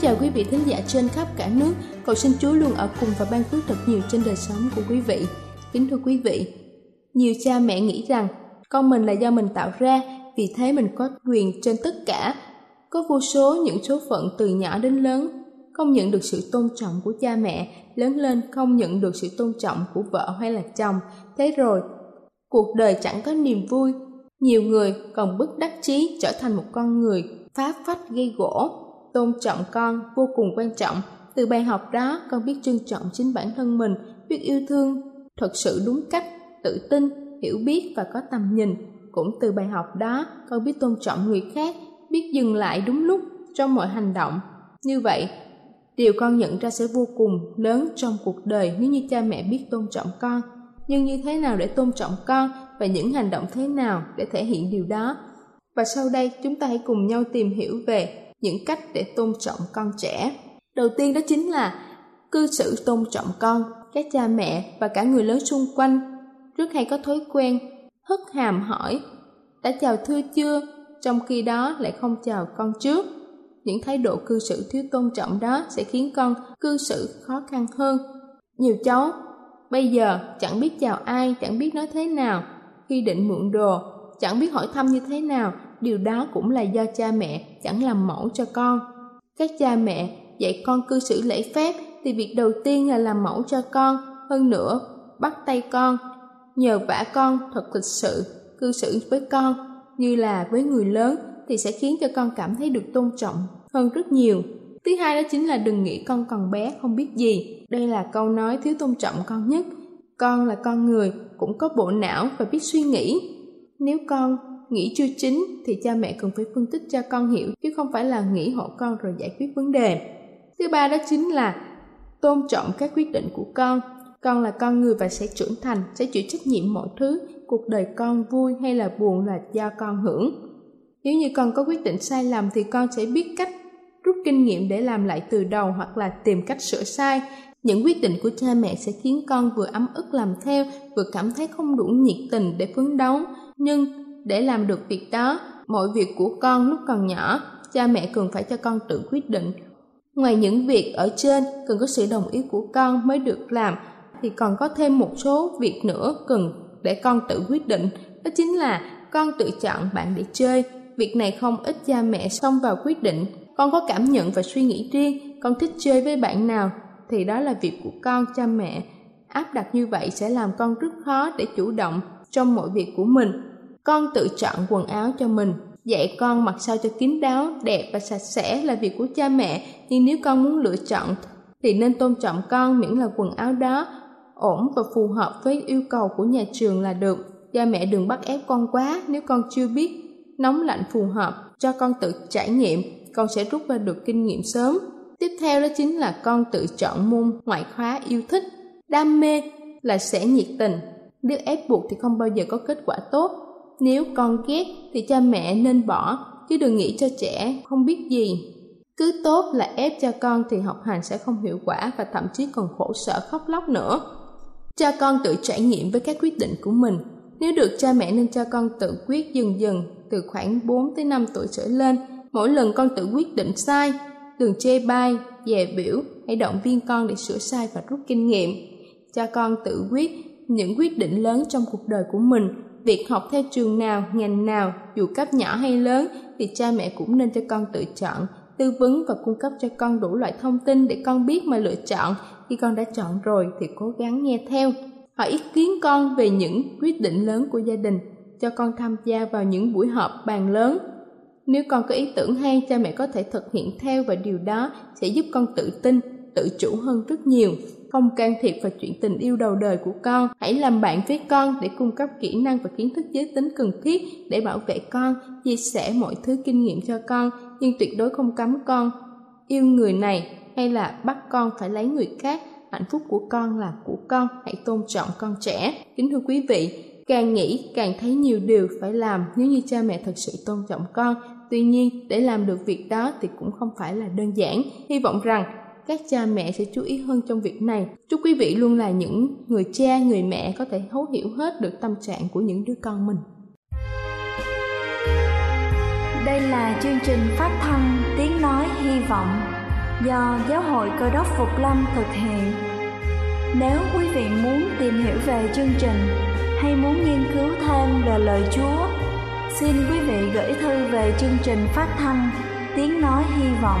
Chào quý vị thính giả trên khắp cả nước. Cầu xin Chúa luôn ở cùng và ban phước thật nhiều trên đời sống của quý vị. Kính thưa quý vị, nhiều cha mẹ nghĩ rằng con mình là do mình tạo ra, vì thế mình có quyền trên tất cả. Có vô số những số phận từ nhỏ đến lớn, không nhận được sự tôn trọng của cha mẹ, lớn lên không nhận được sự tôn trọng của vợ hay là chồng. Thế rồi, cuộc đời chẳng có niềm vui. Nhiều người còn bức đắc chí trở thành một con người phá phách gây gỗ tôn trọng con vô cùng quan trọng. Từ bài học đó, con biết trân trọng chính bản thân mình, biết yêu thương. Thật sự đúng cách, tự tin, hiểu biết và có tầm nhìn. Cũng từ bài học đó, con biết tôn trọng người khác, biết dừng lại đúng lúc trong mọi hành động. Như vậy, điều con nhận ra sẽ vô cùng lớn trong cuộc đời nếu như cha mẹ biết tôn trọng con. Nhưng như thế nào để tôn trọng con và những hành động thế nào để thể hiện điều đó? Và sau đây, chúng ta hãy cùng nhau tìm hiểu về những cách để tôn trọng con trẻ. Đầu tiên đó chính là cư xử tôn trọng con, các cha mẹ và cả người lớn xung quanh. Rất hay có thói quen hất hàm hỏi đã chào thưa chưa? Trong khi đó lại không chào con trước. Những thái độ cư xử thiếu tôn trọng đó sẽ khiến con cư xử khó khăn hơn. Nhiều cháu bây giờ chẳng biết chào ai chẳng biết nói thế nào. Khi định mượn đồ chẳng biết hỏi thăm như thế nào điều đó cũng là do cha mẹ chẳng làm mẫu cho con. Các cha mẹ dạy con cư xử lễ phép thì việc đầu tiên là làm mẫu cho con, hơn nữa bắt tay con, nhờ vả con thật lịch sự, cư xử với con như là với người lớn thì sẽ khiến cho con cảm thấy được tôn trọng hơn rất nhiều. Thứ hai đó chính là đừng nghĩ con còn bé không biết gì. Đây là câu nói thiếu tôn trọng con nhất. Con là con người, cũng có bộ não và biết suy nghĩ. Nếu con nghĩ chưa chính thì cha mẹ cần phải phân tích cho con hiểu chứ không phải là nghĩ hộ con rồi giải quyết vấn đề. Thứ ba đó chính là tôn trọng các quyết định của con. Con là con người và sẽ trưởng thành, sẽ chịu trách nhiệm mọi thứ. Cuộc đời con vui hay là buồn là do con hưởng. Nếu như con có quyết định sai lầm thì con sẽ biết cách rút kinh nghiệm để làm lại từ đầu hoặc là tìm cách sửa sai. Những quyết định của cha mẹ sẽ khiến con vừa ấm ức làm theo, vừa cảm thấy không đủ nhiệt tình để phấn đấu. Nhưng để làm được việc đó, mọi việc của con lúc còn nhỏ, cha mẹ cần phải cho con tự quyết định. Ngoài những việc ở trên cần có sự đồng ý của con mới được làm, thì còn có thêm một số việc nữa cần để con tự quyết định. Đó chính là con tự chọn bạn để chơi. Việc này không ít cha mẹ xông vào quyết định. Con có cảm nhận và suy nghĩ riêng, con thích chơi với bạn nào thì đó là việc của con cha mẹ. Áp đặt như vậy sẽ làm con rất khó để chủ động trong mọi việc của mình con tự chọn quần áo cho mình. Dạy con mặc sao cho kín đáo, đẹp và sạch sẽ là việc của cha mẹ, nhưng nếu con muốn lựa chọn thì nên tôn trọng con miễn là quần áo đó ổn và phù hợp với yêu cầu của nhà trường là được. Cha mẹ đừng bắt ép con quá nếu con chưa biết nóng lạnh phù hợp, cho con tự trải nghiệm, con sẽ rút ra được kinh nghiệm sớm. Tiếp theo đó chính là con tự chọn môn ngoại khóa yêu thích. Đam mê là sẽ nhiệt tình. Nếu ép buộc thì không bao giờ có kết quả tốt. Nếu con ghét thì cha mẹ nên bỏ, chứ đừng nghĩ cho trẻ không biết gì. Cứ tốt là ép cho con thì học hành sẽ không hiệu quả và thậm chí còn khổ sở khóc lóc nữa. Cho con tự trải nghiệm với các quyết định của mình. Nếu được cha mẹ nên cho con tự quyết dần dần từ khoảng 4 tới 5 tuổi trở lên. Mỗi lần con tự quyết định sai, đừng chê bai, dè biểu, hãy động viên con để sửa sai và rút kinh nghiệm. Cho con tự quyết những quyết định lớn trong cuộc đời của mình. Việc học theo trường nào, ngành nào, dù cấp nhỏ hay lớn thì cha mẹ cũng nên cho con tự chọn tư vấn và cung cấp cho con đủ loại thông tin để con biết mà lựa chọn. Khi con đã chọn rồi thì cố gắng nghe theo. Hỏi ý kiến con về những quyết định lớn của gia đình, cho con tham gia vào những buổi họp bàn lớn. Nếu con có ý tưởng hay, cha mẹ có thể thực hiện theo và điều đó sẽ giúp con tự tin, tự chủ hơn rất nhiều. Không can thiệp vào chuyện tình yêu đầu đời của con, hãy làm bạn với con để cung cấp kỹ năng và kiến thức giới tính cần thiết để bảo vệ con, chia sẻ mọi thứ kinh nghiệm cho con. Nhưng tuyệt đối không cấm con yêu người này hay là bắt con phải lấy người khác. Hạnh phúc của con là của con. Hãy tôn trọng con trẻ. Kính thưa quý vị càng nghĩ càng thấy nhiều điều phải làm. Nếu như cha mẹ thật sự tôn trọng con tuy nhiên để làm được việc đó thì cũng không phải là đơn giản. Hy vọng rằng các cha mẹ sẽ chú ý hơn trong việc này. Chúc quý vị luôn là những người cha người mẹ có thể thấu hiểu hết được tâm trạng của những đứa con mình. Đây là chương trình phát thanh Tiếng Nói Hy Vọng do Giáo hội Cơ đốc Phục Lâm thực hiện. Nếu quý vị muốn tìm hiểu về chương trình hay muốn nghiên cứu thêm về lời Chúa, xin quý vị gửi thư về chương trình phát thanh Tiếng Nói Hy Vọng,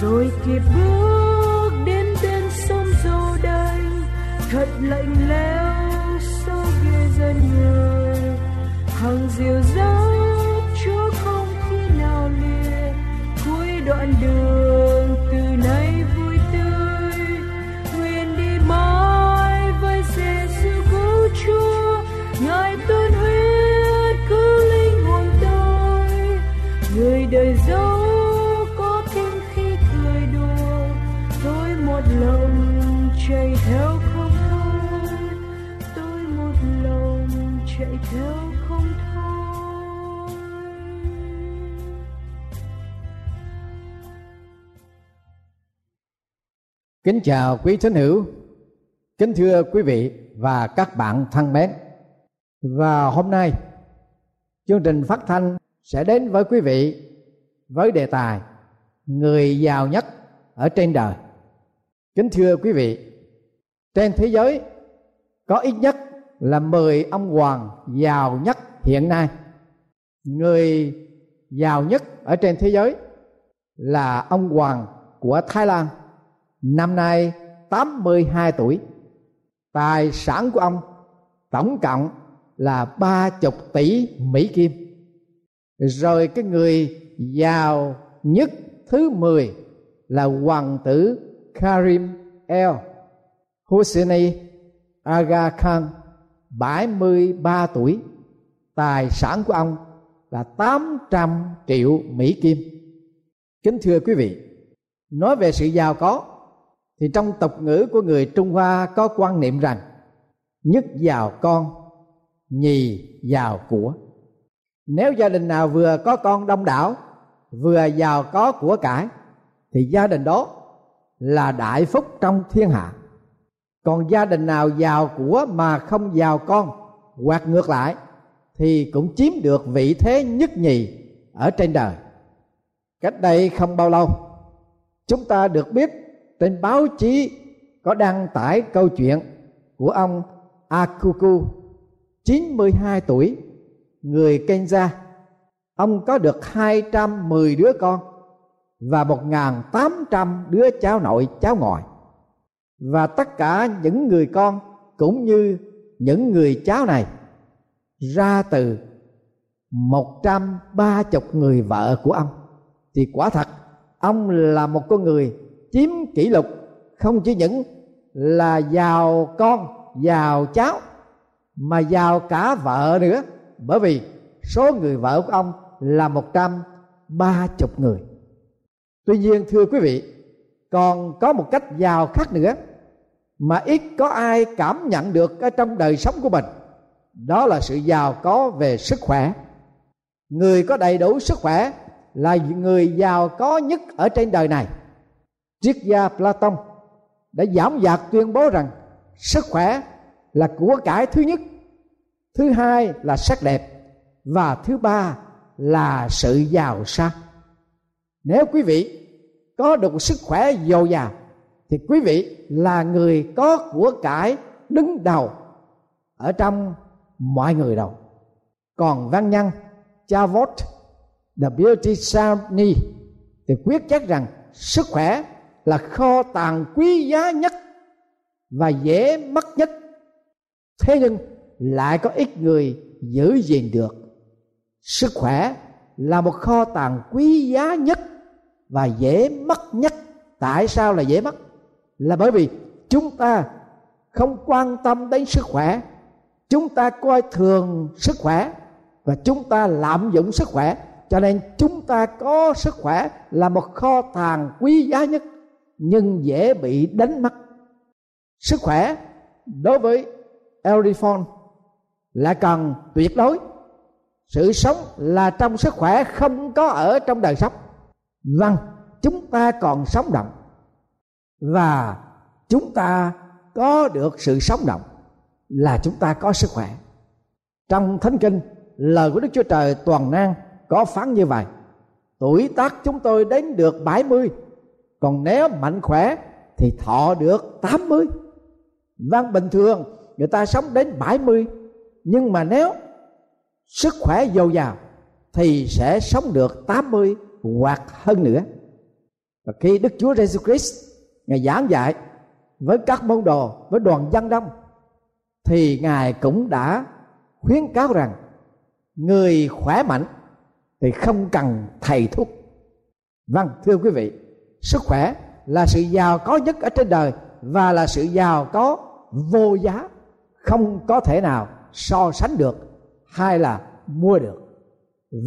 Rồi kịp bước đến bên sông dâu đây thật lạnh lẽo sau ghế dân người hàng diều dáng Kính chào quý thính hữu, kính thưa quý vị và các bạn thân mến. Và hôm nay chương trình phát thanh sẽ đến với quý vị với đề tài người giàu nhất ở trên đời. Kính thưa quý vị, trên thế giới có ít nhất là 10 ông hoàng giàu nhất hiện nay. Người giàu nhất ở trên thế giới là ông hoàng của Thái Lan năm nay 82 tuổi. Tài sản của ông tổng cộng là ba chục tỷ Mỹ Kim. Rồi cái người giàu nhất thứ 10 là hoàng tử Karim El Husseini Aga Khan 73 tuổi. Tài sản của ông là 800 triệu Mỹ Kim. Kính thưa quý vị, nói về sự giàu có thì trong tục ngữ của người Trung Hoa có quan niệm rằng, nhất giàu con, nhì giàu của. Nếu gia đình nào vừa có con đông đảo, vừa giàu có của cải, thì gia đình đó là đại phúc trong thiên hạ. Còn gia đình nào giàu của mà không giàu con, hoặc ngược lại, thì cũng chiếm được vị thế nhất nhì ở trên đời. Cách đây không bao lâu, chúng ta được biết trên báo chí có đăng tải câu chuyện của ông Akuku 92 tuổi, người Kenya ông có được 210 đứa con và 1.800 đứa cháu nội, cháu ngoại. Và tất cả những người con cũng như những người cháu này ra từ 130 người vợ của ông. Thì quả thật, ông là một con người chiếm kỷ lục không chỉ những là giàu con, giàu cháu, mà giàu cả vợ nữa. Bởi vì số người vợ của ông là một trăm ba chục người. Tuy nhiên, thưa quý vị, còn có một cách giàu khác nữa mà ít có ai cảm nhận được ở trong đời sống của mình. Đó là sự giàu có về sức khỏe. Người có đầy đủ sức khỏe là người giàu có nhất ở trên đời này triết gia Platon đã giảm dạc tuyên bố rằng sức khỏe là của cải thứ nhất, thứ hai là sắc đẹp, và thứ ba là sự giàu sang nếu quý vị có được sức khỏe dồi dào, thì quý vị là người có của cải đứng đầu ở trong mọi người đầu. còn văn nhân Chavot The Beauty Sarni thì quyết chắc rằng sức khỏe là kho tàng quý giá nhất và dễ mất nhất. Thế nhưng lại có ít người giữ gìn được. Sức khỏe là một kho tàng quý giá nhất và dễ mất nhất. Tại sao là dễ mất? Là bởi vì chúng ta không quan tâm đến sức khỏe. Chúng ta coi thường sức khỏe và chúng ta lạm dụng sức khỏe. Cho nên chúng ta có sức khỏe là một kho tàng quý giá nhất nhưng dễ bị đánh mất. Sức khỏe đối với Elifon là cần tuyệt đối. Sự sống là trong sức khỏe không có ở trong đời sống. Vâng chúng ta còn sống động. Và chúng ta có được sự sống động là chúng ta có sức khỏe. Trong thánh kinh, lời của đức chúa trời toàn năng có phán như vậy. Tuổi tác chúng tôi đến được 70 còn nếu mạnh khỏe thì thọ được 80 vâng bình thường, người ta sống đến 70 Nhưng mà nếu sức khỏe dồi dào Thì sẽ sống được 80 hoặc hơn nữa. Và khi Đức Chúa Jesus Christ, Ngài giảng dạy với các môn đồ, với đoàn dân đông, thì ngài cũng đã khuyến cáo rằng người khỏe mạnh thì không cần thầy thuốc. Vâng thưa quý vị sức khỏe là sự giàu có nhất ở trên đời và là sự giàu có vô giá, không có thể nào so sánh được hay là mua được.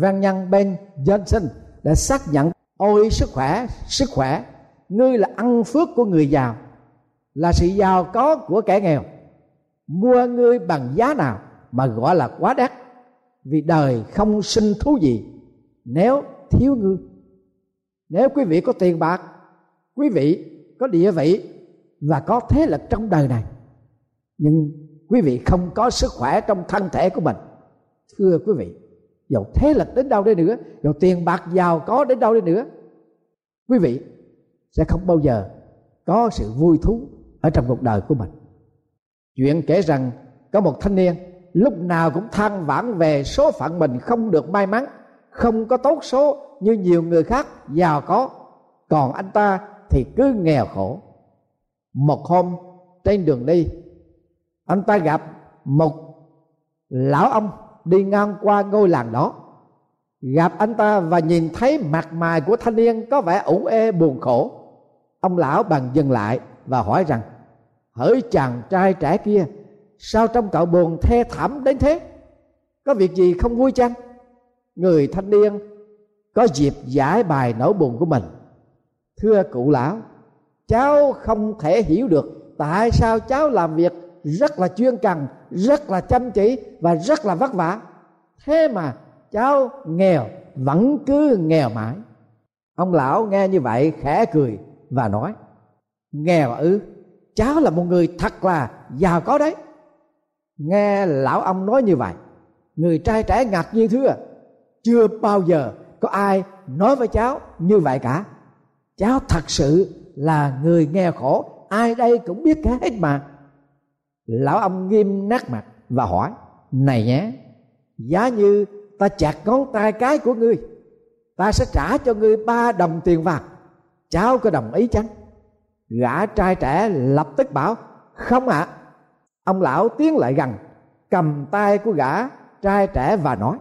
Văn nhân Ben Johnson đã xác nhận, ôi, sức khỏe sức khỏe, ngươi là ăn phước của người giàu, là sự giàu có của kẻ nghèo. Mua ngươi bằng giá nào mà gọi là quá đắt, vì đời không sinh thú gì nếu thiếu ngươi nếu quý vị có tiền bạc, quý vị có địa vị và có thế lực trong đời này, nhưng quý vị không có sức khỏe trong thân thể của mình, thưa quý vị, dầu thế lực đến đâu đi nữa, dầu tiền bạc giàu có đến đâu đi nữa, quý vị sẽ không bao giờ có sự vui thú ở trong cuộc đời của mình. Chuyện kể rằng có một thanh niên lúc nào cũng than vãn về số phận mình không được may mắn không có tốt số như nhiều người khác giàu có. Còn anh ta thì cứ nghèo khổ. Một hôm, trên đường đi, anh ta gặp một lão ông đi ngang qua ngôi làng đó. Gặp anh ta và nhìn thấy mặt mày của thanh niên có vẻ ủ ê buồn khổ. Ông lão bằng dừng lại và hỏi rằng, hỡi chàng trai trẻ kia, sao trong cậu buồn thê thảm đến thế? Có việc gì không vui chăng? Người thanh niên có dịp giải bài nỗi buồn của mình. Thưa cụ lão, cháu không thể hiểu được tại sao cháu làm việc rất là chuyên cần, rất là chăm chỉ và rất là vất vả. Thế mà cháu nghèo, vẫn cứ nghèo mãi. Ông lão nghe như vậy khẽ cười và nói, nghèo ư? Cháu là một người thật là giàu có đấy. Nghe lão ông nói như vậy, người trai trẻ ngạc nhiên thưa chưa bao giờ có ai nói với cháu như vậy cả. Cháu thật sự là người nghèo khổ, ai đây cũng biết cả hết mà. Lão ông nghiêm nát mặt và hỏi, này nhé, giá như ta chặt ngón tay cái của ngươi, ta sẽ trả cho ngươi ba đồng tiền vàng. Cháu có đồng ý chăng? Gã trai trẻ lập tức bảo, không ạ. À. ông lão tiến lại gần, cầm tay của gã trai trẻ và nói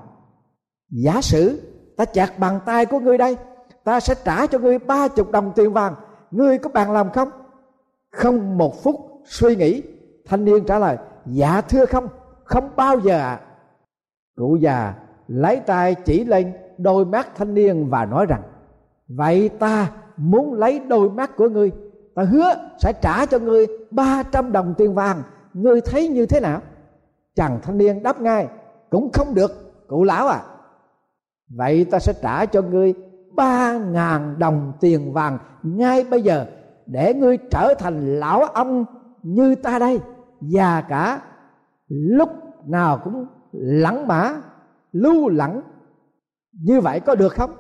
giả sử ta chặt bàn tay của ngươi đây, ta sẽ trả cho ngươi ba chục đồng tiền vàng. Ngươi có bàn làm không? Không một phút suy nghĩ, thanh niên trả lời dạ thưa không không bao giờ ạ. Cụ già lấy tay chỉ lên đôi mắt thanh niên và nói rằng, vậy ta muốn lấy đôi mắt của ngươi, ta hứa sẽ trả cho ngươi ba trăm đồng tiền vàng. Ngươi thấy như thế nào? Chàng thanh niên đáp ngay, cũng không được, cụ lão à vậy ta sẽ trả cho ngươi ba ngàn đồng tiền vàng ngay bây giờ để ngươi trở thành lão ông như ta đây. Già cả lúc nào cũng lẳng mã, lưu lẳng. Như vậy có được không?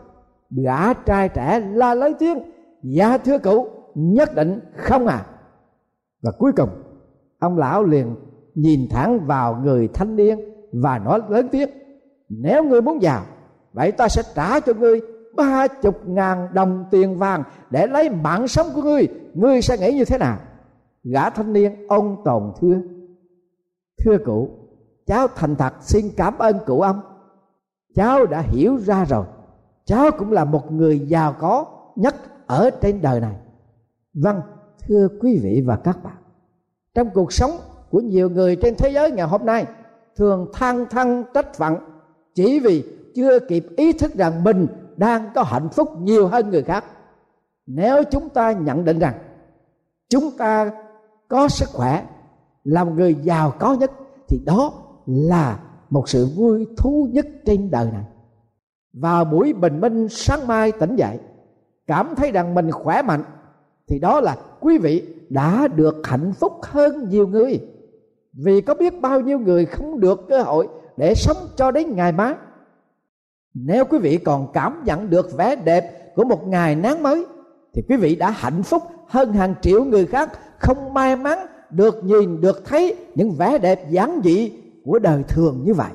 Gã trai trẻ la lấy tiếng. Dạ thưa cụ nhất định không à. Và cuối cùng, ông lão liền nhìn thẳng vào người thanh niên và nói lớn tiếng. Nếu ngươi muốn giàu vậy ta sẽ trả cho ngươi ba chục ngàn đồng tiền vàng để lấy mạng sống của ngươi. Ngươi sẽ nghĩ như thế nào? Gã thanh niên ông tồn thưa. Thưa cụ, cháu thành thật xin cảm ơn cụ ông. Cháu đã hiểu ra rồi. Cháu cũng là một người giàu có nhất ở trên đời này. Vâng thưa quý vị và các bạn. Trong cuộc sống của nhiều người trên thế giới ngày hôm nay, thường than thân trách phận chỉ vì chưa kịp ý thức rằng mình đang có hạnh phúc nhiều hơn người khác. Nếu chúng ta nhận định rằng chúng ta có sức khỏe làm người giàu có nhất, thì đó là một sự vui thú nhất trên đời này. Vào buổi bình minh sáng mai tỉnh dậy, cảm thấy rằng mình khỏe mạnh, thì đó là quý vị đã được hạnh phúc hơn nhiều người. Vì có biết bao nhiêu người không được cơ hội để sống cho đến ngày mai nếu quý vị còn cảm nhận được vẻ đẹp của một ngày nắng mới, thì quý vị đã hạnh phúc hơn hàng triệu người khác, không may mắn được nhìn, được thấy những vẻ đẹp giản dị của đời thường như vậy.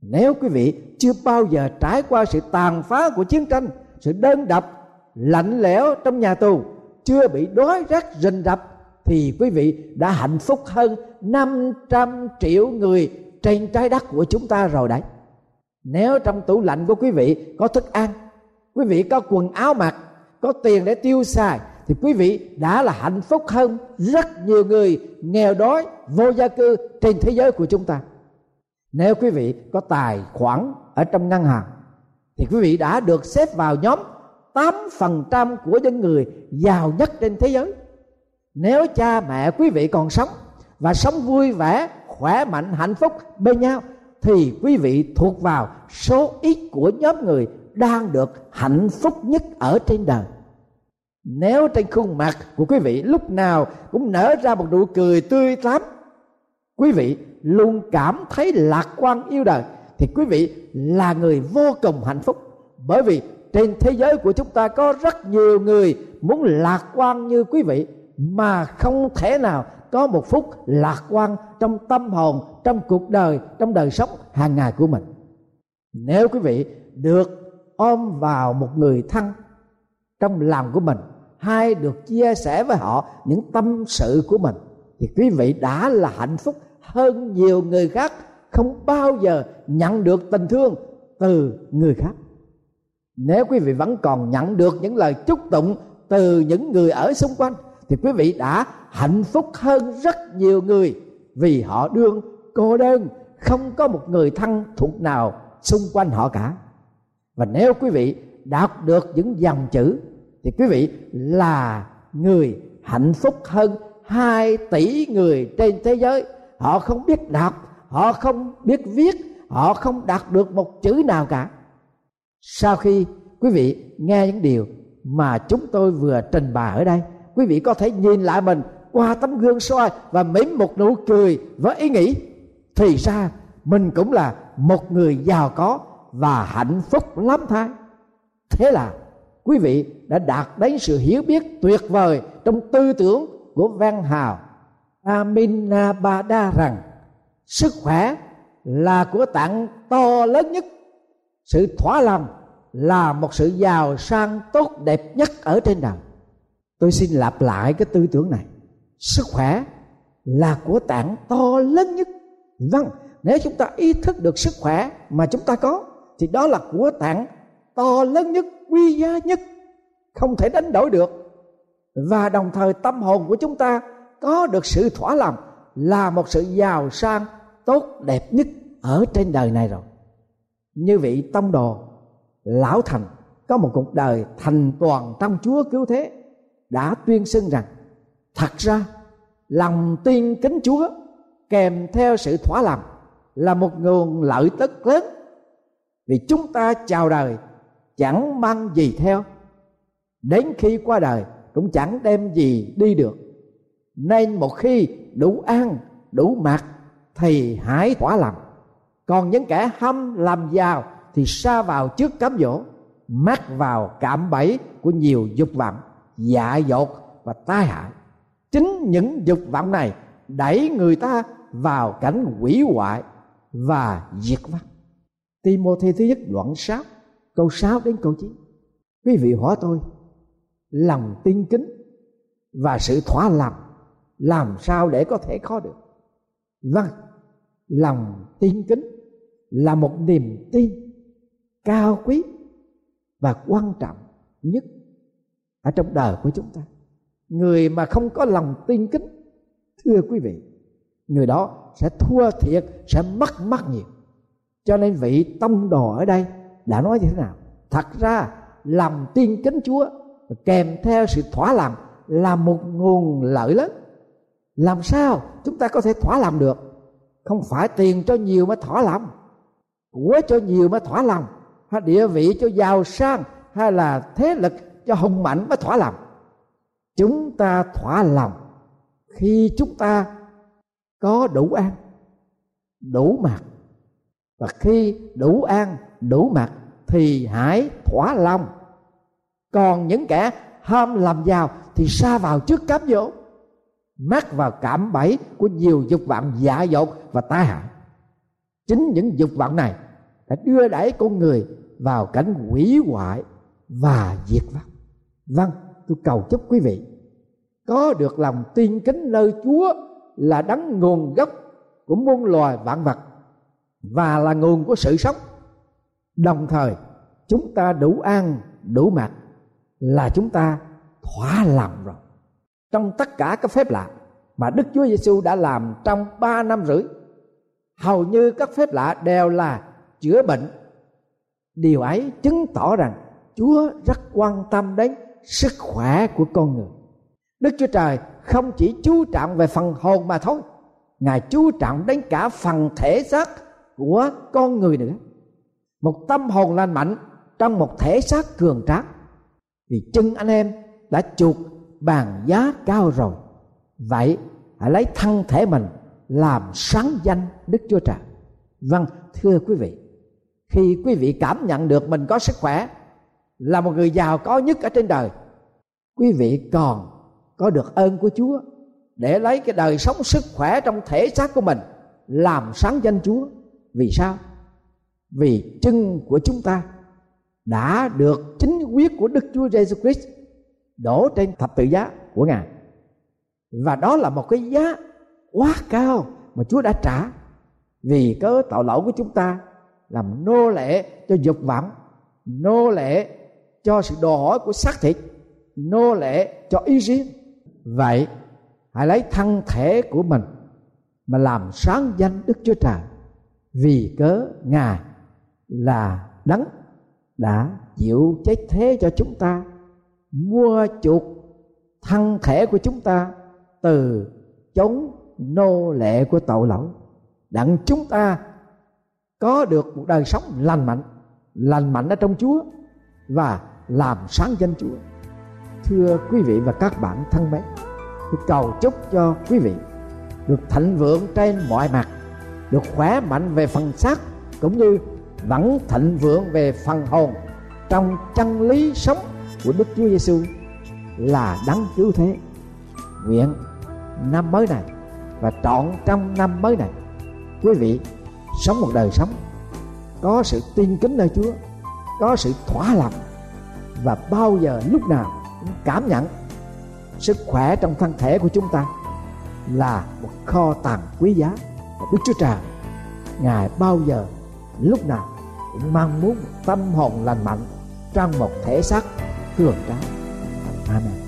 Nếu quý vị chưa bao giờ trải qua sự tàn phá của chiến tranh, sự đơn độc, lạnh lẽo trong nhà tù, chưa bị đói rách rình rập, thì quý vị đã hạnh phúc hơn 500 triệu người trên trái đất của chúng ta rồi đấy nếu trong tủ lạnh của quý vị có thức ăn, quý vị có quần áo mặc, có tiền để tiêu xài, thì quý vị đã là hạnh phúc hơn rất nhiều người nghèo đói, vô gia cư trên thế giới của chúng ta. Nếu quý vị có tài khoản ở trong ngân hàng, thì quý vị đã được xếp vào nhóm 8% của những người giàu nhất trên thế giới. Nếu cha mẹ quý vị còn sống và sống vui vẻ, khỏe mạnh, hạnh phúc bên nhau thì quý vị thuộc vào số ít của nhóm người đang được hạnh phúc nhất ở trên đời. Nếu trên khuôn mặt của quý vị lúc nào cũng nở ra một nụ cười tươi tắn, quý vị luôn cảm thấy lạc quan yêu đời, thì quý vị là người vô cùng hạnh phúc. Bởi vì trên thế giới của chúng ta có rất nhiều người muốn lạc quan như quý vị, mà không thể nào có một phút lạc quan trong tâm hồn, trong cuộc đời, trong đời sống hàng ngày của mình. Nếu quý vị được ôm vào một người thân trong lòng của mình, hay được chia sẻ với họ những tâm sự của mình, thì quý vị đã là hạnh phúc hơn nhiều người khác, không bao giờ nhận được tình thương từ người khác. Nếu quý vị vẫn còn nhận được những lời chúc tụng từ những người ở xung quanh thì quý vị đã hạnh phúc hơn rất nhiều người vì họ đương cô đơn. Không có một người thân thuộc nào xung quanh họ cả. Và nếu quý vị đạt được những dòng chữ, thì quý vị là người hạnh phúc hơn 2 tỷ người trên thế giới. Họ không biết đọc, họ không biết viết, họ không đạt được một chữ nào cả. Sau khi quý vị nghe những điều mà chúng tôi vừa trình bày ở đây quý vị có thể nhìn lại mình qua tấm gương soi và mỉm một nụ cười với ý nghĩ. Thì ra, mình cũng là một người giàu có và hạnh phúc lắm thay thế là, quý vị đã đạt đến sự hiểu biết tuyệt vời trong tư tưởng của văn hào. Aminabada rằng sức khỏe là của tặng to lớn nhất. Sự thỏa lòng là một sự giàu sang tốt đẹp nhất ở trên đời tôi xin lặp lại cái tư tưởng này. Sức khỏe là của tạng to lớn nhất. Vâng nếu chúng ta ý thức được sức khỏe mà chúng ta có, thì đó là của tạng to lớn nhất, quý giá nhất. Không thể đánh đổi được. Và đồng thời tâm hồn của chúng ta có được sự thỏa lòng là một sự giàu sang tốt đẹp nhất ở trên đời này rồi. Như vị tông đồ lão thành có một cuộc đời thành toàn trong chúa cứu thế đã tuyên xưng rằng, thật ra, lòng tin kính chúa kèm theo sự thỏa lòng là một nguồn lợi tức lớn. Vì chúng ta chào đời chẳng mang gì theo, đến khi qua đời cũng chẳng đem gì đi được. Nên một khi đủ ăn đủ mặc thì hãy thỏa lòng. Còn những kẻ hâm làm giàu thì xa vào trước cám dỗ, mắc vào cạm bẫy của nhiều dục vọng dạ dột và tai hại. Chính những dục vọng này đẩy người ta vào cảnh quỷ hoại và diệt vong. Timothy thứ nhất đoạn 6 câu 6 đến câu 9 quý vị hỏi tôi, lòng tin kính và sự thỏa lòng làm sao để có thể có được? Vâng lòng tin kính là một niềm tin cao quý và quan trọng nhất ở trong đời của chúng ta. Người mà không có lòng tin kính, thưa quý vị, người đó sẽ thua thiệt, sẽ mất mất nhiều. Cho nên vị tông đồ ở đây đã nói như thế nào? Thật ra, lòng tin kính chúa kèm theo sự thỏa lòng là một nguồn lợi lớn. Làm sao chúng ta có thể thỏa lòng được? Không phải tiền cho nhiều mới thỏa lòng, của cho nhiều mới thỏa lòng, hay địa vị cho giàu sang, hay là thế lực cho hùng mạnh mới thỏa lòng. Chúng ta thỏa lòng khi chúng ta có đủ ăn đủ mặc và khi đủ ăn đủ mặc thì hãy thỏa lòng. Còn những kẻ ham làm giàu thì xa vào trước cám dỗ. Mắc vào cảm bẫy của nhiều dục vọng dạ dột và tai hại. Chính những dục vọng này đã đưa đẩy con người vào cảnh quỷ hoại và diệt vong vâng tôi cầu chúc quý vị có được lòng tin kính nơi chúa là đấng nguồn gốc của muôn loài vạn vật và là nguồn của sự sống. Đồng thời, chúng ta đủ ăn, đủ mặc là chúng ta thỏa lòng rồi. Trong tất cả các phép lạ mà Đức Chúa Giêsu đã làm trong ba năm rưỡi, hầu như các phép lạ đều là chữa bệnh. Điều ấy chứng tỏ rằng Chúa rất quan tâm đến sức khỏe của con người. Đức Chúa Trời không chỉ chú trọng về phần hồn mà thôi, ngài chú trọng đến cả phần thể xác của con người nữa. Một tâm hồn lành mạnh trong một thể xác cường tráng. Vì chân anh em đã chuộc bàn giá cao rồi, vậy hãy lấy thân thể mình làm sáng danh đức chúa trời. Vâng thưa quý vị, khi quý vị cảm nhận được mình có sức khỏe là một người giàu có nhất ở trên đời. Quý vị còn có được ơn của chúa để lấy cái đời sống sức khỏe trong thể xác của mình làm sáng danh chúa. Vì sao? Vì chân của chúng ta đã được chính quyết của đức chúa giêsu christ đổ trên thập tự giá của ngài. Và đó là một cái giá quá cao mà chúa đã trả vì cớ tội lỗi của chúng ta làm nô lệ cho dục vọng, nô lệ cho sự đòi hỏi của xác thịt, nô lệ cho ý riêng. Vậy, hãy lấy thân thể của mình mà làm sáng danh đức chúa trời, vì cớ ngài là đấng đã chịu chết thế cho chúng ta, mua chuộc thân thể của chúng ta từ chống nô lệ của tội lỗi, đặng chúng ta có được một đời sống lành mạnh. Lành mạnh ở trong chúa và làm sáng danh chúa. Thưa quý vị và các bạn thân mến tôi cầu chúc cho quý vị được thịnh vượng trên mọi mặt được khỏe mạnh về phần xác cũng như vẫn thịnh vượng về phần hồn. Trong chân lý sống của Đức Chúa Giêsu là đáng cứu thế. Nguyện năm mới này và trọn trong năm mới này quý vị sống một đời sống có sự tin kính nơi Chúa, có sự thỏa lòng và bao giờ lúc nào cũng cảm nhận sức khỏe trong thân thể của chúng ta là một kho tàng quý giá và Đức Chúa Trời, Ngài bao giờ lúc nào cũng mong muốn tâm hồn lành mạnh trong một thể xác cường tráng. Amen.